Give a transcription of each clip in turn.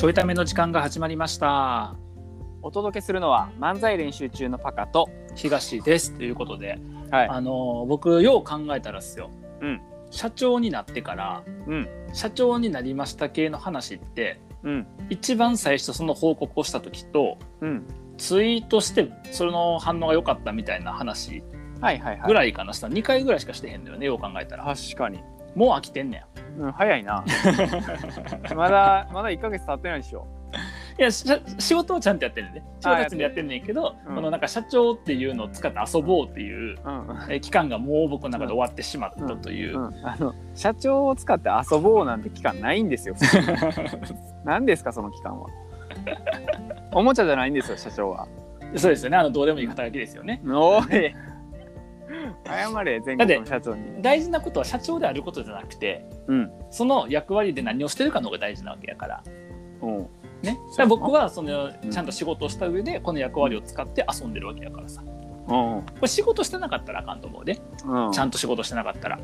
ちょいための時間が始まりました。お届けするのは漫才練習中のパカと、東です。ということで、はい、あの僕よう考えたらっすよ。うん。社長になってからうん。社長になりました系の話ってうん。一番最初その報告をした時とうん。ツイートしてその反応が良かったみたいな話はいはいはい。ぐらいかな。した2回ぐらいしかしてへんだよねよう考えたら。確かに、もう飽きてんねうん、早いな。まだまだ1ヶ月経ってないでしょ。んいやし仕事はちゃんとやってんね。仕事はちゃんとやってんねんけど、うんこのなんか社長っていうのを使って遊ぼうっていううん。えー期間がもう僕の中で終わってしまったという、うん、あの社長を使って遊ぼうなんて期間ないんですよ。何ですかその期間は。おもちゃじゃないんですよ社長は。そうですよね。あのどうでもいい肩書きですよね。おい謝れ全国の社長に。大事なことは社長であることじゃなくてうん。その役割で何をしてるかの方が大事なわけやから。うん。ね。だから僕はそのうん。ちゃんと仕事をした上でこの役割を使って遊んでるわけやからさ。うんこれ仕事してなかったらあかんと思うで。うん。ちゃんと仕事してなかったら。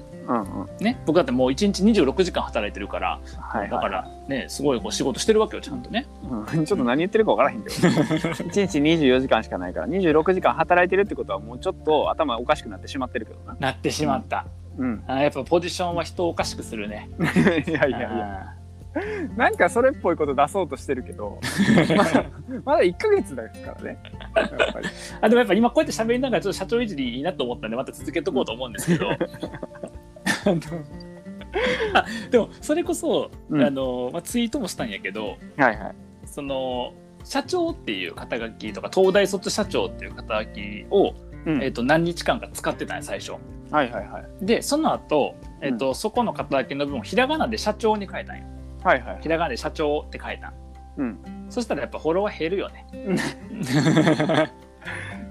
ね。僕だってもう1日26時間働いてるから。はいだからねすごいこう仕事してるわけよちゃんとね。うん。ちょっと何言ってるか分からへんけど。1日24時間しかないから26時間働いてるってことはもうちょっと頭おかしくなってしまってるけどな。なってしまった、うん。あやっぱポジションは人をおかしくするね。いやいやいや なんかそれっぽいこと出そうとしてるけど まだまだ1ヶ月だからね。あでもやっぱ今こうやって喋りながらちょっと社長いじりいいなと思ったんでまた続けとこうと思うんですけど。あでもそれこそ、うん。あのまあ、ツイートもしたんやけどはいはい。その社長っていう肩書きとか東大卒社長っていう肩書きを、うん。えっと何日間か使ってたんや最初。はいはいはい。でその後、えっとそこの肩書きの部分をひらがなで社長に変えたんよ。はいはい。ひらがなで社長って変えた。ん。うん。そしたらやっぱフォロワー減るよね。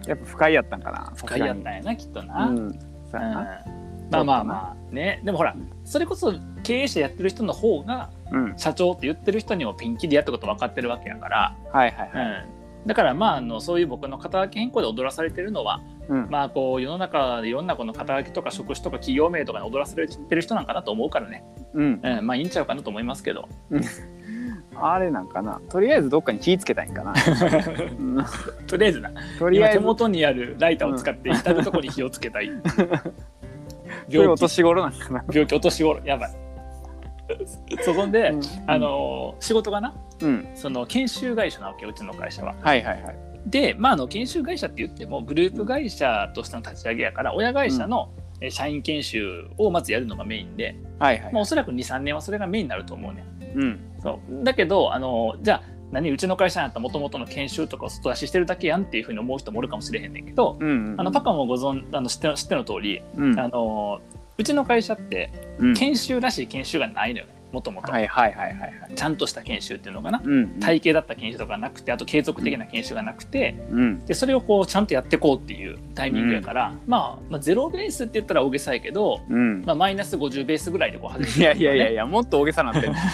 やっぱ不快やったんかな。不快やったんやなきっとな。うん。そうやな。うん。まあまあまあね。でもほらそれこそ経営者やってる人の方がうん。社長って言ってる人にもピンキリやってこと分かってるわけやから、はいはいはい。うん、だからまああのそういう僕の肩書き変更で踊らされてるのはうん。まあこう世の中でいろんなこの肩書きとか職種とか企業名とかに踊らされてる人なんかなと思うからね、うん。うん、まあいいんちゃうかなと思いますけど。あれなんかな。とりあえずどっかに気ぃつけたいんかな。う んとりあえずなとりあえず。今手元にあるライターを使って至るところに火をつけたい。病気。お年頃なんかな。病気お年頃。やばい。そこで、うん。あの仕事がなうん。その研修会社なわけようちの会社は。はいはいはい。でまああの研修会社って言ってもグループ会社としての立ち上げやから親会社のえ社員研修をまずやるのがメインで、はいはい。まあ、おそらく23年はそれがメインになると思うね。うん。そう。だけどあのじゃあ何うちの会社にあったもともとの研修とかを外出ししてるだけやんっていうふうに思う人もおるかもしれへんねんけど、うんうん。あのパカもご存あの知って知っての通り、うん。あのうちの会社ってうん。研修らしい研修がないのよねもともと。はいはいはいはいはい。ちゃんとした研修っていうのかな。うん体系だった研修とかなくてあと継続的な研修がなくてうん。でそれをこうちゃんとやっていこうっていうタイミングやから、まあ、まあゼロベースって言ったら大げさやけど、うん。まあ、マイナス50ベースぐらいでこう始いやめていやいやいやもっと大げさなってんの。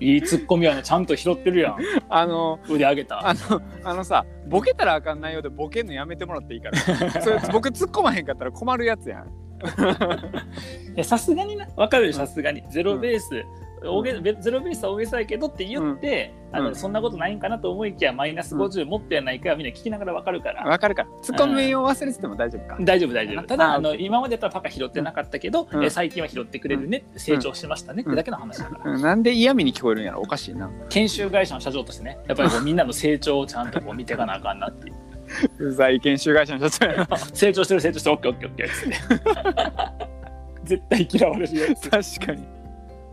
いいツッコミはねちゃんと拾ってるやん。あの腕上げた。あのあのさボケたらあかん内容でボケんのやめてもらっていいから。それ僕突っ込まへんかったら困るやつやん。いや さすがにな。分かるよさすがに。ゼロベース、大げゼロベースは大げさやけどって言って、あのうん。そんなことないんかなと思いきやマイナス50持ってやないかはみんな聞きながら分かるから、わかるから。突っ込みを忘れてても大丈夫か。大丈夫大丈夫。たあだあの今までやったらパカ拾ってなかったけど、うん。え最近は拾ってくれるね、成長しましたねってだけの話だから、うん。なんで嫌味に聞こえるんやろ。おかしいな。研修会社の社長としてねやっぱりこうみんなの成長をちゃんとこう見ていかなあかんなっていううざい研修会社の社長やな。成長してる成長してる。オッケーオッケーオッケー。っつって絶対嫌われるやつ。確かに。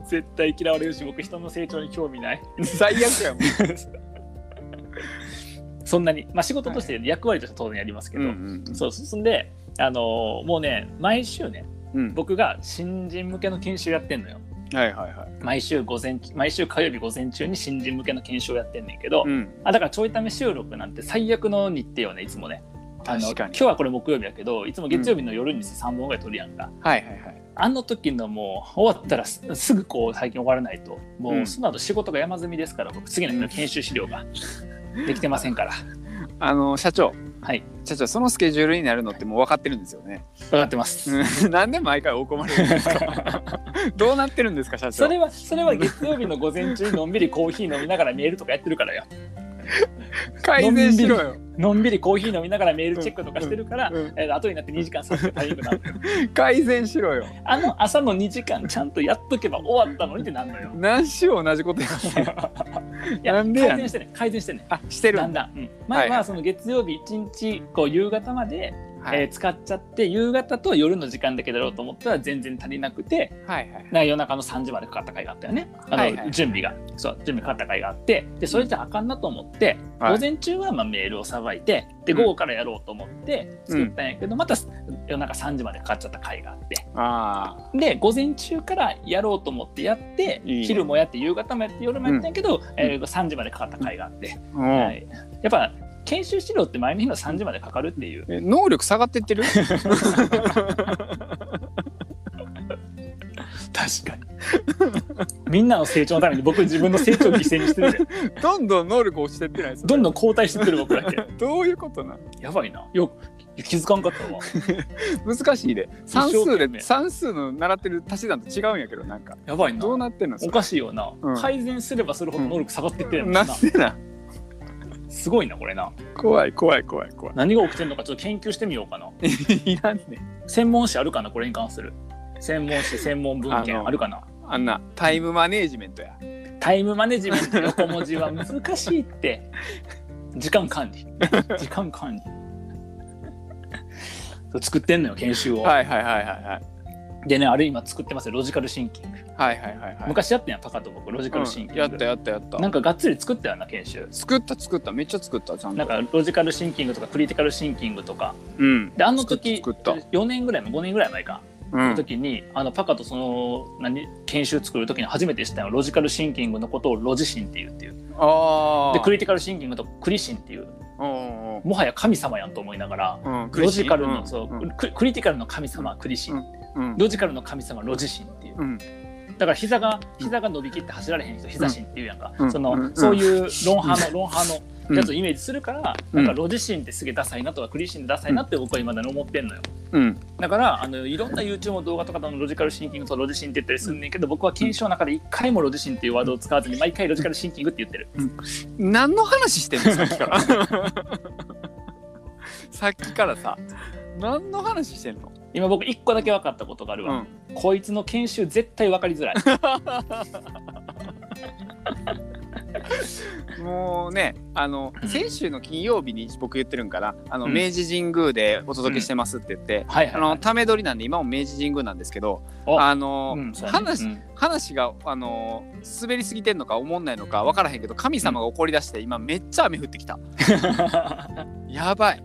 絶対嫌われるし僕人の成長に興味ない。最悪やもん。そんなに。まあ仕事として役割として当然やりますけど、うんうん。そうそんであのーもうね毎週ねうん。僕が新人向けの研修やってんのよ。はいはいはい毎週午前毎週火曜日午前中に新人向けの研修をやってんねんけど、うん。あだからちょいため収録なんて最悪の日程よねいつもね。あの今日はこれ木曜日やけどいつも月曜日の夜に3本ぐらい撮るやんか、はいはいはい。あの時のもう終わったらすすぐこう最近終わらないと。もううん。その後仕事が山積みですから僕次の日の研修資料ができてませんから。あの社長。はい社長そのスケジュールになるのってもう分かってるんですよね。分かってます。うん。なんで毎回追い込まれるんですか？どうなってるんですか社長？それはそれは月曜日の午前中にのんびりコーヒー飲みながらメールとかやってるからよ 改善しろよ。のんびりコーヒー飲みながらメールチェックとかしてるから、うんうん。えー後になって2時間経ってタイミングなの。よ改善しろよ。あの朝の2時間ちゃんとやっとけば終わったのにってなんのよ。何しよう同じことやってんいやなんで改善してね改善してね。あしてるんだ。だんだん、うん、前はその月曜日1日こう夕方まで、はい。えー使っちゃって夕方と夜の時間だけだろうと思ったら全然足りなくてはいはいな夜中の3時までかかった回があったよね。あの、はい。はい準備が。そう準備かかった回があってでそれじゃあかんなと思って、はい。午前中はまあメールをさばいてでうん。午後からやろうと思って作ったんやけど、また夜中3時までかかっちゃった回があって。あで午前中からやろうと思ってやって昼もやって夕方もやって夜もやったんやけど、えー3時までかかった回があって、あ、うん。はい、やっぱ研修資料って前の日の3時までかかるっていう。え能力下がってってる？確かに。みんなの成長のために僕自分の成長を犠牲にしてるで。どんどん能力落ちてってないどんどん後退してってる僕だけ。どういうことなやばいな。よ気づかんかったわ。難しいで算数で算数の習ってる足し算と違うんやけどなんか。やばいな。どうなってんの？そおれかしいよな、うん。改善すればするほど能力下がってってるやんな。な、んでなすごいなこれな。怖い怖い怖い怖い。何が起きてるのかちょっと研究してみようかな。いらんね。専門誌あるかなこれに関する。専門誌専門文献あるかな。あんなタイムマネージメントや。タイムマネジメント横文字は難しいって。時間管理。時間管理。作ってんのよ研修を、はいはいはいはいはいでねあれ今作ってますよ。ロジカルシンキング。はいはいはいはい。昔やったやんパカと僕ロジカルシンキング、うんやったやったやった。なんかがっつり作ったよな研修。作った作った。めっちゃ作ったちゃんと。なんかロジカルシンキングとかクリティカルシンキングとか。うん。であの時作った。作っ4年ぐらい前5年ぐらい前か。うん。の時に、あのパカとその何研修作る時に初めて知ったよロジカルシンキングのことをロジシンっていうっていう。ああでクリティカルシンキングとクリシンっていう。もはや神様やんと思いながらうんロジカルの、うんそう、うん。ククリティカルの神様はクリシン、うんロジカルの神様はロジシンっていう。うん。だから膝が膝が伸びきって走られへん人膝神っていうやんか、うん。その、うん。そういう論派の論派のうん。やつをイメージするから、うん。なんかロジシンってすげえダサいなとかクリシンダサいなって僕は今だに思ってんのよ。うん。だからあのいろんな YouTube の動画とかのロジカルシンキングとロジシンって言ったりする。ん。ねんけど僕は検証の中で一回もロジシンっていうワードを使わずに毎回ロジカルシンキングって言ってる。何の話してんのさっきから？さっきからさ。何の話してんの？今僕一個だけ分かったことがあるわ、うん。こいつの研修絶対分かりづらい。もうねあの先週の金曜日に僕言ってるんかな。あの、うん。明治神宮でお届けしてますって言って、はいはい、あのため撮りなんで今も明治神宮なんですけどお。あの、うん話うん。話があの滑りすぎてんのか思んないのか分からへんけど神様が怒り出して今めっちゃ雨降ってきた。やばい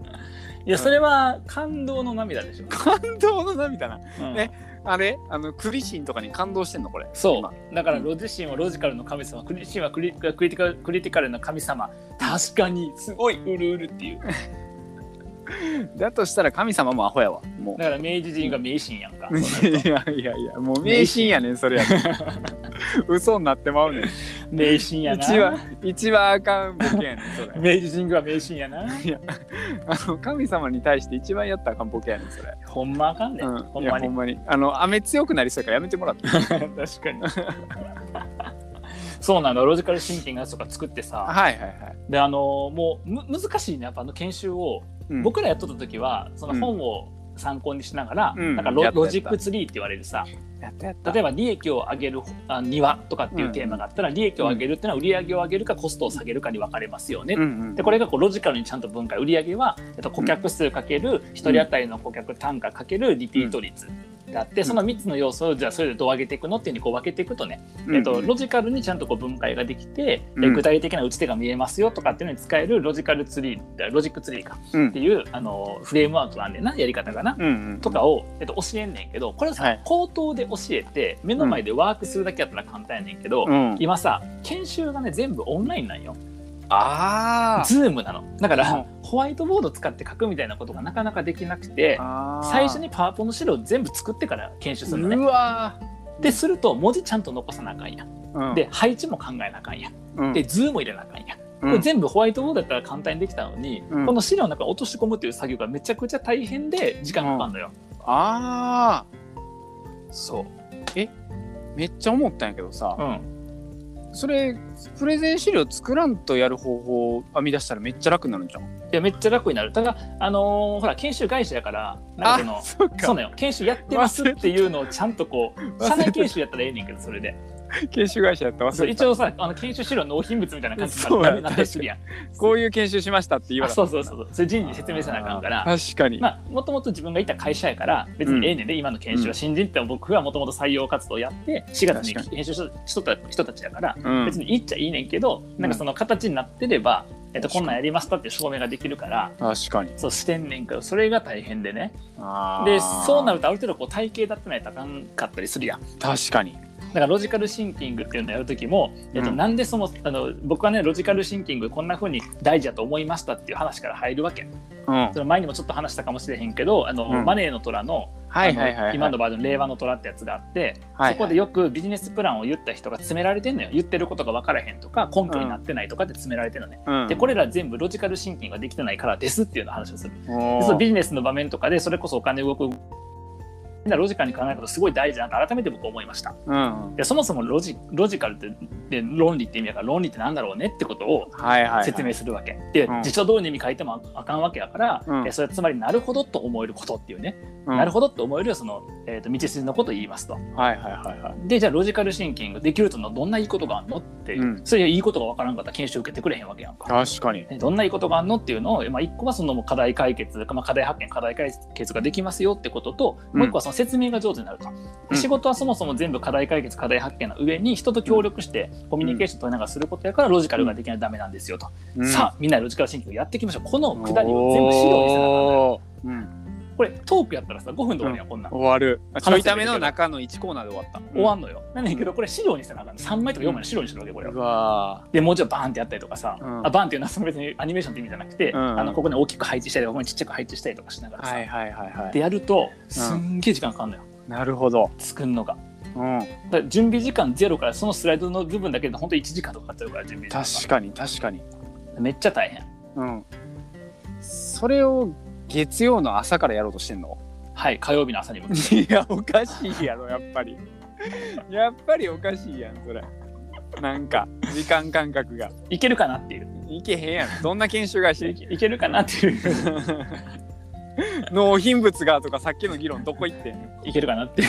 いやそれは感動の涙でしょ、感動の涙な。うん。えあれ？あのクリシンとかに感動してんのこれ。そ今。うだからロジシンはロジカルの神様。クリシンはクリクリティカルクリティカルな神様。確かにすごいうるうるっていう だとしたら神様もアホやわ。もう。だから明治神が迷信やんか、いやいやいやもう迷信やねんそれやねん。嘘になってまうねん。迷信やな。一番一番あかんボケやねんそれ。明治神宮は迷信やな。あの神様に対して一番やったらあかんボケやねんそれ、ほんまあかんねん、うん、ほんまに。いやほんまに。あの雨強くなりそうやからやめてもらって。確かに。そうなのロジカルシンキングのやつとか作ってさ。はいはいはい、であのもうむ難しいね。やっぱあの研修を、うん、僕らやっとった時はその本を参考にしながら、うん。なんかロジックツリーって言われるさ例えば利益を上げるには とかっていうテーマがあったら、利益を上げるっていうのは売り上げを上げるかコストを下げるかに分かれますよね、でこれがこうロジカルにちゃんと分解売り上げは、えっと、顧客数かける1人当たりの顧客単価かけるリピート率であって、その3つの要素をじゃあそれでどう上げていくのっていうふうにこう分けていくとね、うん。えっと、ロジカルにちゃんとこう分解ができて、うん。え具体的な打ち手が見えますよとかっていうのに使えるロジカルツリーロジックツリーかうん。っていうあのフレームワークなんでなやり方がな。とかを、えっと、教えんねんけどこれさ、はい。口頭で教えて目の前でワークするだけやったら簡単やねんけど、うん。今さ研修がね全部オンラインなんよ。あズームなの。だから、うん。ホワイトボード使って書くみたいなことがなかなかできなくてあ最初にパワポの資料全部作ってから研修するのうね。わですると文字ちゃんと残さなあかんやうん、で配置も考えなあかんやん。うん、でズーム入れなあかんやん。こうん。れ全部ホワイトボードだったら簡単にできたのに、うん。この資料の中に落とし込むっていう作業がめちゃくちゃ大変で時間かかるのよ。あそう。ーめっちゃ思ったんやけどさ、うんそれプレゼン資料作らんとやる方法を編み出したらめっちゃ楽になるんじゃんいやめっちゃ楽になる。ただあのーほら研修会社やからなんかそのそっか。そうなのよ。研修やってますっていうのをちゃんとこう社内研修やったらええねんけどそれで 研修会社やってたそう一応さあの研修資料納品物みたいな感じになったりするやんこういう研修しましたって言わあれそうそうそうそう。それ人事に説明せなあかんから。確かに、まあもともと自分がいた会社やから別にええねんで、今の研修は新人って僕はもともと採用活動やって4月に研修ししとった人たちだからうん。別にいいっちゃいいねんけど、なんかその形になってれば、えっと、こんなんやりましたって証明ができるから確かに。そうしてんねんけどそれが大変でね。でそうなるとある程度こう体系立ってないとあかんかったりするやん。確かに。だからロジカルシンキングっていうのをやる時も、えっと、うんなんでそのあの僕はねロジカルシンキングこんな風に大事だと思いましたっていう話から入るわけ。うん。その前にもちょっと話したかもしれへんけどあの、うん。マネーの虎のはいはいはい、はい、今のバージョン令和の虎ってやつがあって、はいはい。そこでよくビジネスプランを言った人が詰められてんのよ。言ってることが分からへんとか根拠になってないとかって詰められてるのね、うん、でこれら全部ロジカルシンキングができてないからですっていうのを話をする。おでーそのビジネスの場面とかでそれこそお金動くなロジカルに考えることすごい大事だなと改めて僕は思いました。うんでそもそもロジロジカルってで論理って意味だから論理ってなんだろうねってことをはいはい、はい、説明するわけ、でうん。辞書通りの意味書いてもあかんわけやから、うん。えそれはつまりなるほどと思えることっていうね、うん。なるほどと思えるその、えー、と道筋のことを言いますと。はいはいはいはい。でじゃあロジカルシンキングできるとのどんないいことがあんのっていう、うん。そういういいことがわからんかったら研修受けてくれへんわけやんか。確かに。でどんないいことがあんのっていうのを、まあ、一個はその課題解決、まあ、課題発見課題解決ができますよってことと、もう一個はその説明が上手になると、でうん。仕事はそもそも全部課題解決課題発見の上に人と協力してコミュニケーション取りながらすることやからロジカルができないとダメなんですよと、うん。さあみんなでロジカルシンキングやっていきましょう。このくだりを全部資料にせなあかんのよ。おー。うんこれトークやったらさ5分で終わるやん、こんなん。終わる。話ちょいための中の1コーナーで終わった。終わんのよ。なんだけどこれ資料にせなあかんの3枚とか4枚の資料にしてるわけこれ。うはわでもうちょいバーンってやったりとかさ、うん。あバーンっていうのはその別にアニメーションって意味じゃなくて、うん。あのここに大きく配置したりとかここにちっちゃく配置したりとかしながらさ、はいはいはい。はでいやるとすんげえ時間かかるのよ、なるほど。作るのが。うん。準備時間ゼロからそのスライドの部分だけで本当1時間とかかかってるから準備時間確かに確かに。がめっちゃ大変。うん。それを月曜の朝からやろうとしてんの？はい火曜日の朝に向けていやおかしいやろやっぱり。やっぱりおかしいやんそれ。なんか時間感覚が。いけるかなっていう。いけへんやん。どんな研修会社いけいけるかなっていう。納品物がとかさっきの議論どこ行ってんの？いけるかなっていう。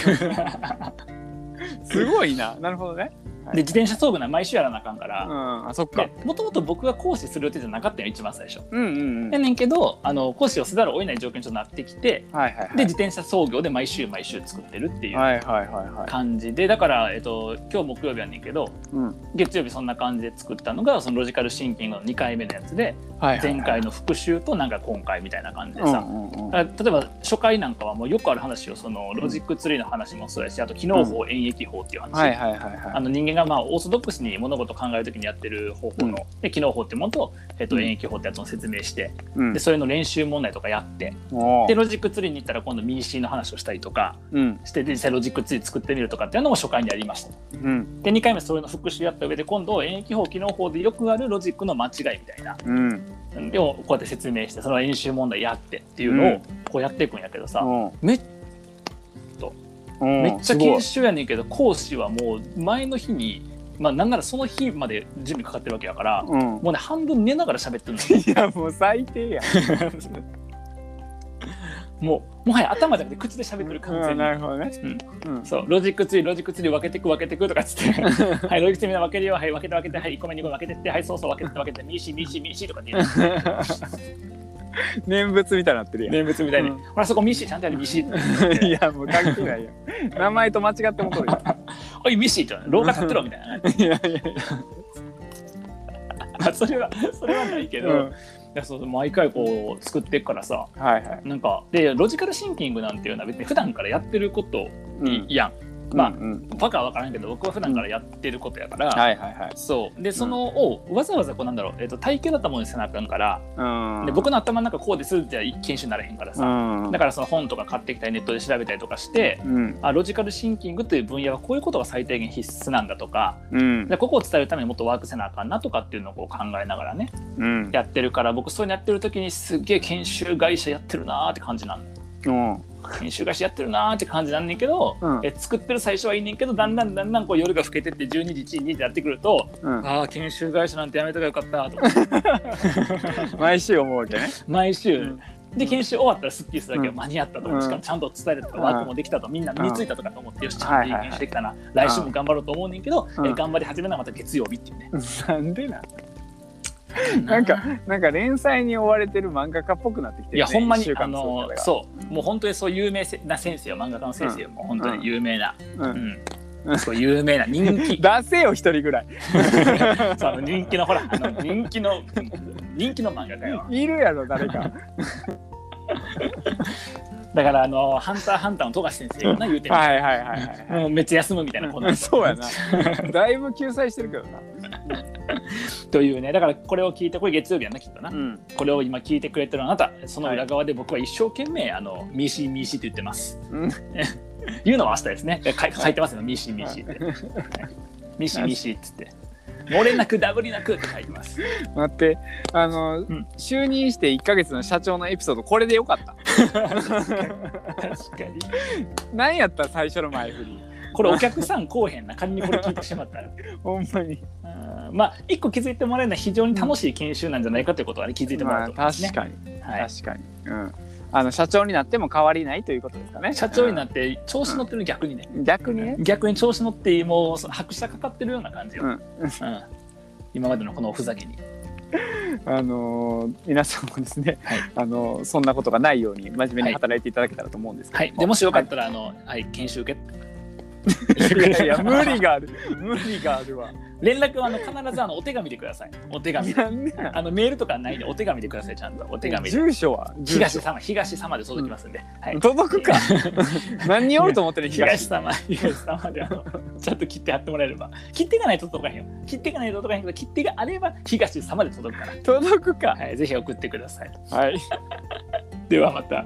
すごいな。なるほどねで自転車操業な毎週やらなあかんかうら、んあそっか。もともと僕が講師する予定じゃなかったよ一番最初うんうんうん。やねんけどあの講師をせざるを得ない状況になってきてはいはいはい。で自転車操業で毎週毎週作ってるっていうはいはいはいはい。感じでだから、えっと、今日木曜日やねんけどうん。月曜日そんな感じで作ったのがそのロジカルシンキングの2回目のやつではいはい前回の復習となんか今回みたいな感じでさ、うんうんうん。例えば初回なんかはもうよくある話をそのロジックツリーの話もそうやしあと帰納法演繹法っていう話、はいはいはいあはい。の人間がまあオーソドックスに物事を考えるときにやってる方法の、で帰納法っていうものと,、えっとうん。演繹法ってやつを説明してうん。でそれの練習問題とかやってでロジックツリーに行ったら今度 MECE の話をしたりとかうん。してで実際ロジックツリー作ってみるとかっていうのも初回にやりました。うん。で2回目それの復習やった上で今度演繹法帰納法でよくあるロジックの間違いみたいな。うん。でもこうやって説明してその練習問題やってっていうのをこうやっていくんやけどさ、めっうんめっちゃ研修やねんけど講師はもう前の日にまあなんならその日まで準備かかってるわけやから、うん。もうね半分寝ながら喋ってるのよ。いやもう最低やん。もうもはや頭じゃなくて口で喋ってる完うんなるほどね。うん。うん。そうロジックツリーロジックツリー分けてく分けてくとかっつって。はいロジックツリーみんな分けるよ。はい分けて分けてはい1個目2個目分けてって。はいそうそう分けて分けて MECE MECE MECE とかって言う 念仏みたいになってるやん。念仏みたいに、うん。ほらそこ MECE ちゃんとやる MECE。いやもう関係ないよ名前と間違ってもとるよおいミーシーって廊下立ってろみたいな。いやいやいやまあそれはそれはないけど、いうん。やそう毎回こう作っていくからさはいはい。なんかでロジカルシンキングなんていうのは別に普段からやってることうん。やん、まあ、うん。うんバカは分からんけど僕は普段からやってることやから、はいはいはい。そう。でそのをわざわざこうなんだろう、えっと体系だったものにせなあかんから、うん。で僕の頭の中こうですじゃ研修にならへんからさ、うん。だからその本とか買ってきたりネットで調べたりとかして、うん。あロジカルシンキングという分野はこういうことが最低限必須なんだとかうん。でここを伝えるためにもっとワークせなあかんなとかっていうのをこう考えながらねうん。やってるから僕そういうのやってる時にすっげえ研修会社やってるなーって感じなんだ。うん。研修会社やってるなーって感じなんねんけど、うん。え作ってる最初はいいねんけどだんだんだんだんこう夜が更けてって12時1時2時になってくると、うん。ああ研修会社なんてやめとけばよかったと思って毎週思うわけね。毎週、うん。で研修終わったらすっきりするだけど、うん。間に合ったと、う。ん。しかもちゃんと伝えれたと、うん。ワークもできたとみんな身についたとかと思って、よしちゃんといい研修できたな、来週も頑張ろうと思うねんけど、う頑張り始めるのはまた月曜日っていうね。なんでなん？なんかなんか連載に追われてる漫画家っぽくなってきてる、ね、いやほんまにあのうそう。もう本当にそう有名せな先生よ漫画家の先生よ、もう本当に有名な、う、うん。ん。そう有名な人気。出せよ一人ぐらい。その人気のほらあの人気の人気の漫画家よ。いるやろ誰か。だからあの「ハンターハンター」の富樫先生がな言うてる、はいはいはいはいもうめっちゃ休むみたいなことそうやな。だいぶ救済してるけどな というねだからこれを聞いてこれ月曜日やなきっとな、うん。これを今聞いてくれてるあなたその裏側で僕は一生懸命あの MECE MECE って言ってます。うん。言うのは明日ですね。書い。書いてますよ MECE MECE って、はい。 MECE MECE っつって。漏れなくダブりなくって書いてます。待って。あの、ん。就任して1か月の社長のエピソードこれでよかった。確かに。何やった最初の前振り これお客さんこうへんな仮にこれ聞いてしまったら。ほんまに。うん。まあ一個気づいてもらえるのは非常に楽しい研修なんじゃないかということは、ね、気づいてもらまあうと思いますね、確かに、はい、確かに。うん。あの社長になっても変わりないということですかね。社長になって調子乗ってる逆にね、うん。逆にね。逆に調子乗ってもうその拍車かかってるような感じよ、うん。うん。今までのこのおふざけに。あのー皆さんもですね、はい。あのーそんなことがないように真面目に働いていただけたらと思うんですけどはい、でもしよかったら、あの、はい、研修受け。いやいや無理がある。無理があるわ。連絡はあの必ずあのお手紙でください。お手紙で。あのメールとかないんでお手紙でくださいちゃんと。お手紙で。住所は？東様東様で届きますんで。はい。届くか。何人おると思ってる？東東様東様であのちゃんと切手貼ってもらえれば。切手がないと届かへんよ。切手がないと届かへんけど切手があれば東様で届くから、届くか。はい、ぜひ送ってください。はい。ではまた